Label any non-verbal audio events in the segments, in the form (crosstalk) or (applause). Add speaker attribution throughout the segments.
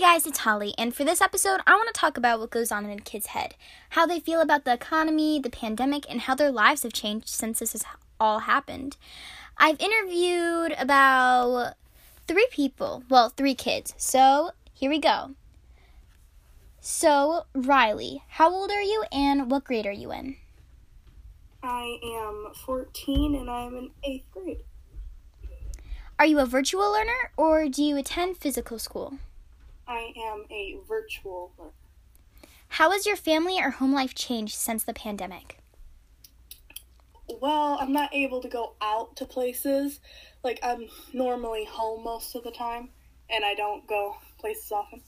Speaker 1: guys, it's Holly, and for this episode, I want to talk about what goes on in a kid's head, how they feel about the economy, the pandemic, and how their lives have changed since this has all happened. I've interviewed about three people, well, three kids, so here we go. So, Riley, how old are you and what grade are you in?
Speaker 2: I am 14 and I am in 8th grade.
Speaker 1: Are you a virtual learner or do you attend physical school?
Speaker 2: I am a virtual learner.
Speaker 1: How has your family or home life changed since the pandemic?
Speaker 2: Well, I'm not able to go out to places. Like, I'm normally home most of the time, and I don't go places often.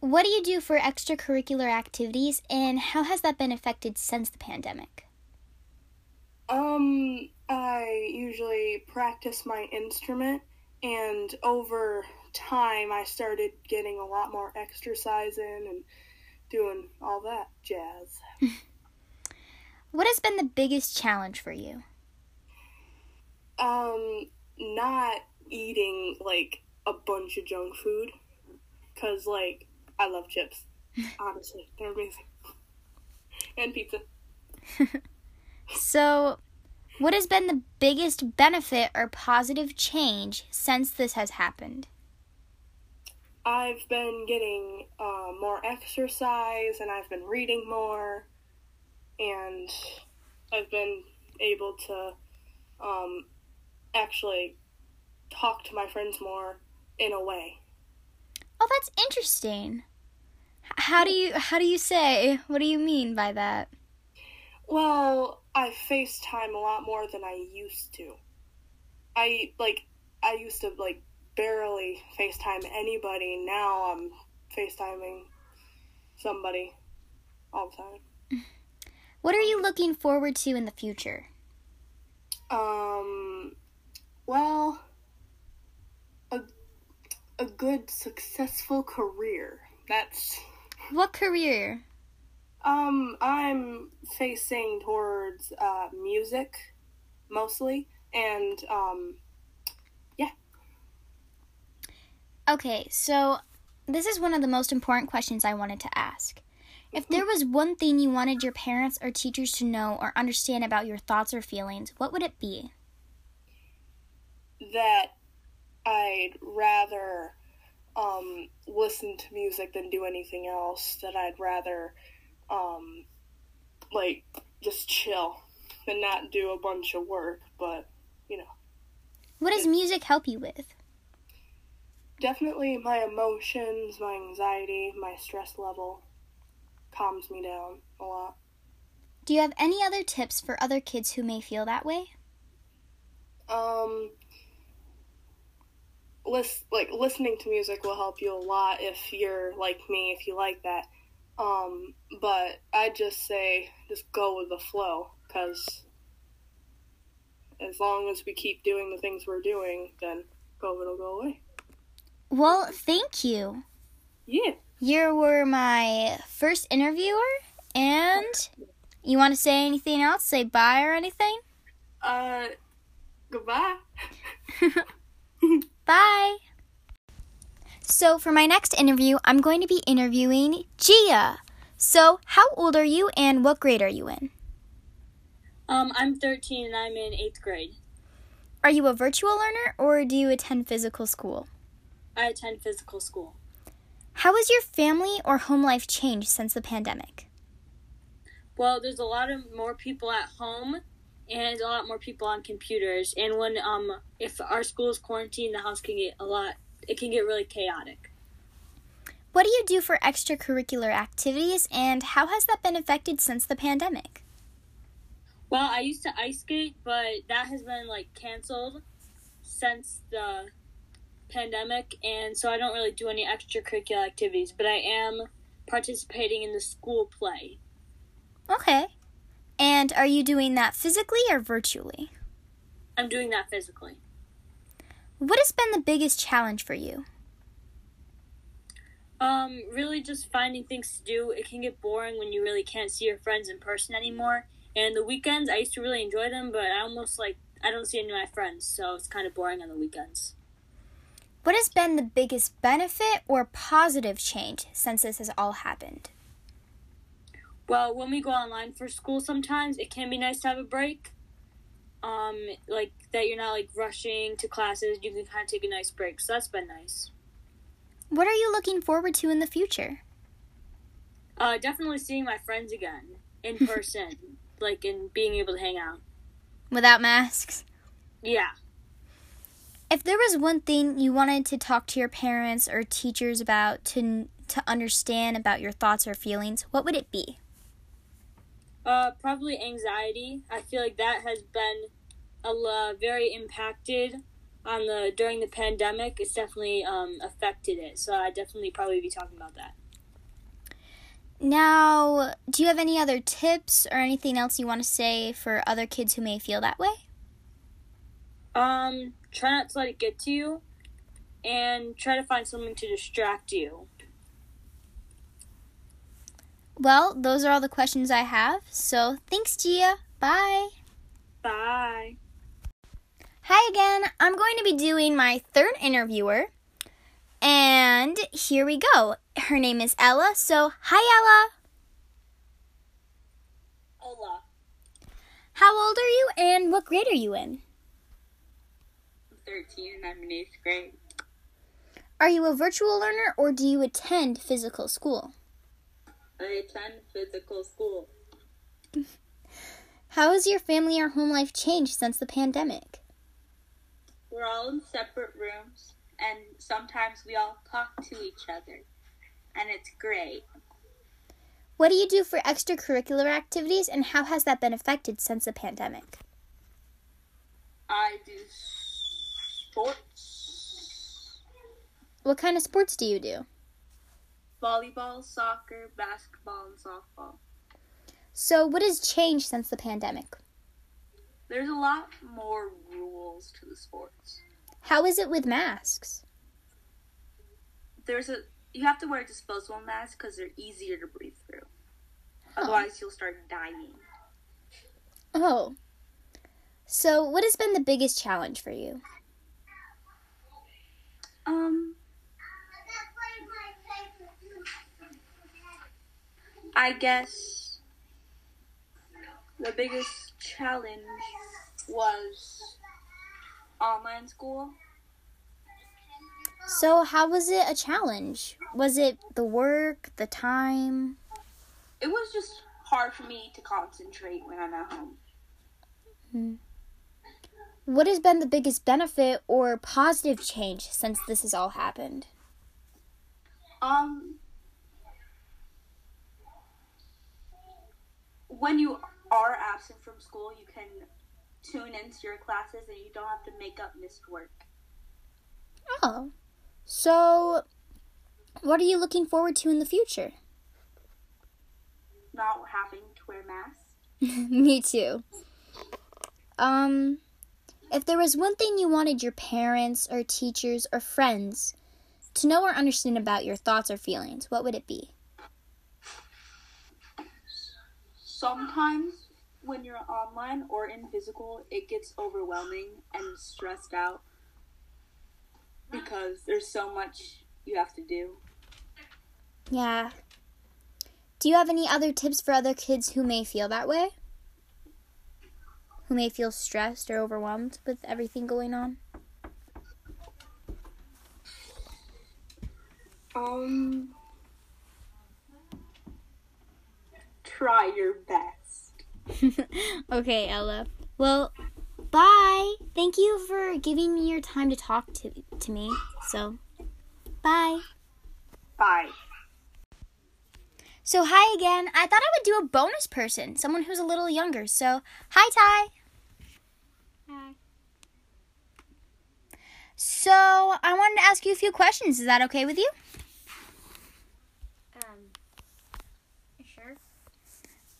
Speaker 1: What do you do for extracurricular activities, and how has that been affected since the pandemic?
Speaker 2: Um, I usually practice my instrument, and over time, I started getting a lot more exercise in and doing all that jazz. (laughs)
Speaker 1: what has been the biggest challenge for you?
Speaker 2: Um, not eating like a bunch of junk food, cause like I love chips. (laughs) Honestly, they're amazing, and pizza. (laughs)
Speaker 1: so, what has been the biggest benefit or positive change since this has happened?
Speaker 2: I've been getting uh, more exercise and I've been reading more, and I've been able to um, actually talk to my friends more in a way.
Speaker 1: Oh, that's interesting. How do you how do you say? What do you mean by that?
Speaker 2: Well, I FaceTime a lot more than I used to. I like I used to like barely FaceTime anybody. Now I'm FaceTiming somebody all the time.
Speaker 1: What are you looking forward to in the future?
Speaker 2: Um, well, a a good successful career. That's
Speaker 1: what career?
Speaker 2: Um, I'm facing towards uh, music mostly, and um, yeah.
Speaker 1: Okay, so this is one of the most important questions I wanted to ask. If there was one thing you wanted your parents or teachers to know or understand about your thoughts or feelings, what would it be?
Speaker 2: That I'd rather um, listen to music than do anything else. That I'd rather um, like just chill and not do a bunch of work, but you know.
Speaker 1: What does music help you with?
Speaker 2: Definitely my emotions, my anxiety, my stress level calms me down a lot.
Speaker 1: Do you have any other tips for other kids who may feel that way?
Speaker 2: Um list, like listening to music will help you a lot if you're like me, if you like that. Um, but I just say just go with the flow because as long as we keep doing the things we're doing, then COVID will go away.
Speaker 1: Well, thank you.
Speaker 2: Yeah.
Speaker 1: You were my first interviewer, and you want to say anything else? Say bye or anything?
Speaker 2: Uh, goodbye. (laughs)
Speaker 1: bye. So, for my next interview, I'm going to be interviewing Gia. So, how old are you and what grade are you in?
Speaker 3: Um, I'm 13 and I'm in 8th grade.
Speaker 1: Are you a virtual learner or do you attend physical school?
Speaker 3: I attend physical school.
Speaker 1: How has your family or home life changed since the pandemic?
Speaker 3: Well, there's a lot of more people at home and a lot more people on computers. And when um if our school is quarantined, the house can get a lot it can get really chaotic.
Speaker 1: What do you do for extracurricular activities and how has that been affected since the pandemic?
Speaker 3: Well, I used to ice skate, but that has been like canceled since the pandemic, and so I don't really do any extracurricular activities, but I am participating in the school play.
Speaker 1: Okay. And are you doing that physically or virtually?
Speaker 3: I'm doing that physically.
Speaker 1: What has been the biggest challenge for you?
Speaker 3: Um, really just finding things to do. It can get boring when you really can't see your friends in person anymore. And the weekends, I used to really enjoy them, but I almost like I don't see any of my friends, so it's kind of boring on the weekends.
Speaker 1: What has been the biggest benefit or positive change since this has all happened?
Speaker 3: Well, when we go online for school, sometimes it can be nice to have a break. Um, like that you're not like rushing to classes. You can kind of take a nice break, so that's been nice.
Speaker 1: What are you looking forward to in the future?
Speaker 3: Uh, definitely seeing my friends again in (laughs) person, like and being able to hang out.
Speaker 1: Without masks?
Speaker 3: Yeah.
Speaker 1: If there was one thing you wanted to talk to your parents or teachers about to to understand about your thoughts or feelings, what would it be?
Speaker 3: Uh, probably anxiety. I feel like that has been a uh, very impacted on the during the pandemic. It's definitely um, affected it. So I definitely probably be talking about that.
Speaker 1: Now, do you have any other tips or anything else you want to say for other kids who may feel that way?
Speaker 3: Um, try not to let it get to you, and try to find something to distract you.
Speaker 1: Well, those are all the questions I have. So thanks, Gia. Bye.
Speaker 3: Bye.
Speaker 1: Hi again. I'm going to be doing my third interviewer. And here we go. Her name is Ella. So, hi, Ella.
Speaker 3: Hola.
Speaker 1: How old are you and what grade are you in?
Speaker 3: I'm 13 and I'm in 8th grade.
Speaker 1: Are you a virtual learner or do you attend physical school?
Speaker 3: I attend physical school. (laughs)
Speaker 1: How has your family or home life changed since the pandemic?
Speaker 3: We're all in separate rooms, and sometimes we all talk to each other, and it's great.
Speaker 1: What do you do for extracurricular activities and how has that been affected since the pandemic?
Speaker 3: I do sports,
Speaker 1: What kind of sports do you do?
Speaker 3: volleyball, soccer, basketball, and softball.
Speaker 1: So, what has changed since the pandemic?
Speaker 3: There's a lot more rules to the sports.
Speaker 1: How is it with masks?
Speaker 3: There's a you have to wear disposable masks because they're easier to breathe through. Otherwise, you'll start dying.
Speaker 1: Oh. So, what has been the biggest challenge for you?
Speaker 3: Um, I guess the biggest challenge was online school.
Speaker 1: So, how was it a challenge? Was it the work, the time?
Speaker 3: It was just hard for me to concentrate when I'm at home.
Speaker 1: What has been the biggest benefit or positive change since this has all happened?
Speaker 3: Um, when you are absent from school, you can tune into your classes and you don't have to make up missed work.
Speaker 1: Oh. So, what are you looking forward to in the future?
Speaker 3: Not having to wear masks. (laughs)
Speaker 1: Me too. Um, if there was one thing you wanted your parents or teachers or friends to know or understand about your thoughts or feelings, what would it be?
Speaker 3: Sometimes when you're online or in physical, it gets overwhelming and stressed out because there's so much you have to do.
Speaker 1: Yeah. Do you have any other tips for other kids who may feel that way? Who may feel stressed or overwhelmed with everything going on?
Speaker 3: Um, try your best. (laughs)
Speaker 1: okay, Ella. Well, bye. Thank you for giving me your time to talk to to me. So, bye.
Speaker 3: Bye.
Speaker 1: So, hi again. I thought I would do a bonus person, someone who's a little younger. So, hi, Ty.
Speaker 4: Hi.
Speaker 1: So, I wanted to ask you a few questions. Is that okay with you?
Speaker 4: Um. Sure.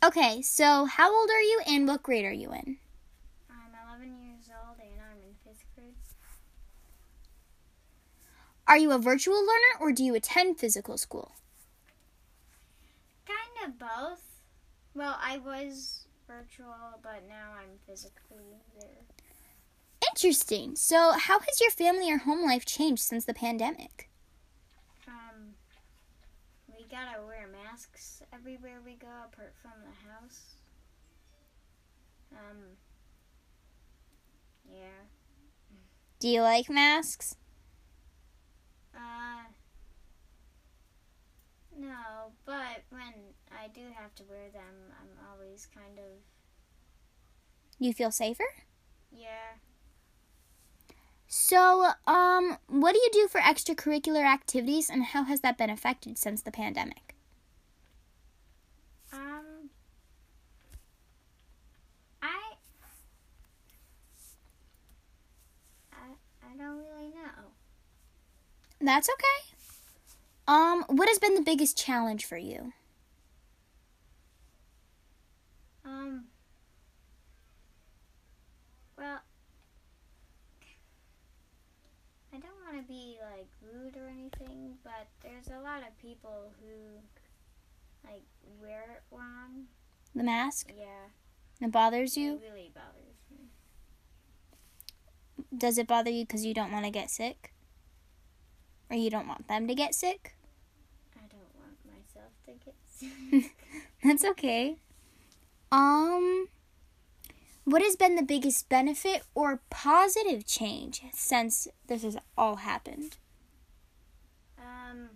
Speaker 1: Okay, so how old are you and what grade are you in?
Speaker 4: I'm 11 years old and I'm in fifth grade.
Speaker 1: Are you a virtual learner or do you attend physical school?
Speaker 4: Kind of both. Well, I was virtual, but now I'm physically there.
Speaker 1: Interesting. So, how has your family or home life changed since the pandemic?
Speaker 4: Um, we gotta wear masks everywhere we go, apart from the house. Um, yeah.
Speaker 1: Do you like masks?
Speaker 4: Uh, no, but when I do have to wear them, I'm always kind of,
Speaker 1: You feel safer?
Speaker 4: yeah.
Speaker 1: So, um, what do you do for extracurricular activities and how has that been affected since the pandemic?
Speaker 4: Um, I, I, I don't really know.
Speaker 1: That's okay. Um, what has been the biggest challenge for you?
Speaker 4: Um, well, I don't want to be like rude or anything, but there's a lot of people who like wear it wrong.
Speaker 1: The mask?
Speaker 4: Yeah,
Speaker 1: It bothers you?
Speaker 4: it really bothers me.
Speaker 1: Does it bother you because you don't want to get sick? Or you don't want them to get sick?
Speaker 4: I don't want myself to get (laughs) sick.
Speaker 1: That's okay. Um, what has been the biggest benefit or positive change since this has all happened?
Speaker 4: um.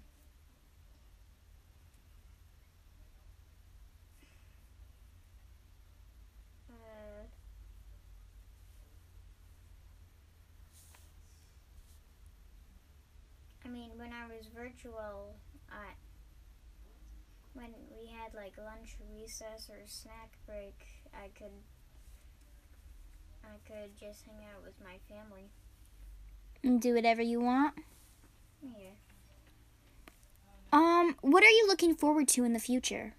Speaker 4: Uh, I mean, when I was virtual, I when we had like lunch recess or snack break, I could I could just hang out with my family.
Speaker 1: And do whatever you want?
Speaker 4: Yeah.
Speaker 1: Um, what are you looking forward to in the future?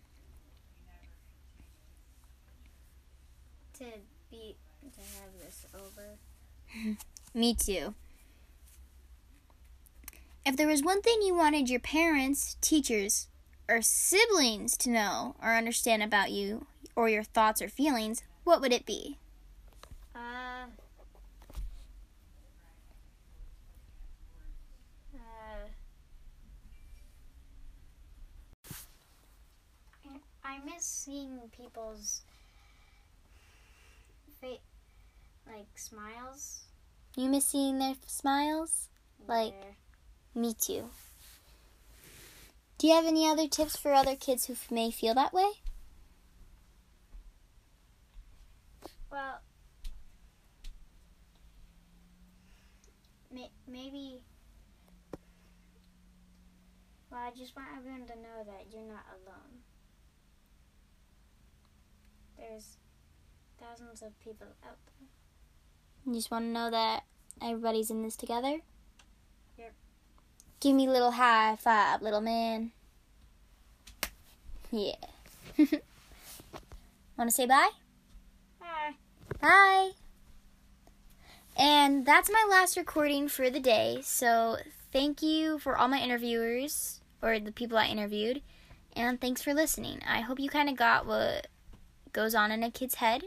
Speaker 4: To be to have this over. (laughs)
Speaker 1: Me too. If there was one thing you wanted your parents, teachers, or siblings to know or understand about you or your thoughts or feelings, what would it be?
Speaker 4: Uh. Uh. I- miss seeing people's fa- like smiles.
Speaker 1: You miss seeing their smiles? Like- Me too. Do you have any other tips for other kids who f- may feel that way?
Speaker 4: Well, may- maybe. Well, I just want everyone to know that you're not alone. There's thousands of people out there.
Speaker 1: You just want to know that everybody's in this together?
Speaker 4: Yep.
Speaker 1: Give me a little high five, little man. (laughs) Yeah. (laughs) want to say bye?
Speaker 4: Bye.
Speaker 1: Bye. And that's my last recording for the day. So thank you for all my interviewers or the people I interviewed. And thanks for listening. I hope you kind of got what goes on in a kid's head.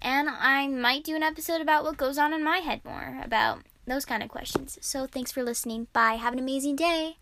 Speaker 1: And I might do an episode about what goes on in my head more, about those kind of questions. So thanks for listening. Bye. Have an amazing day.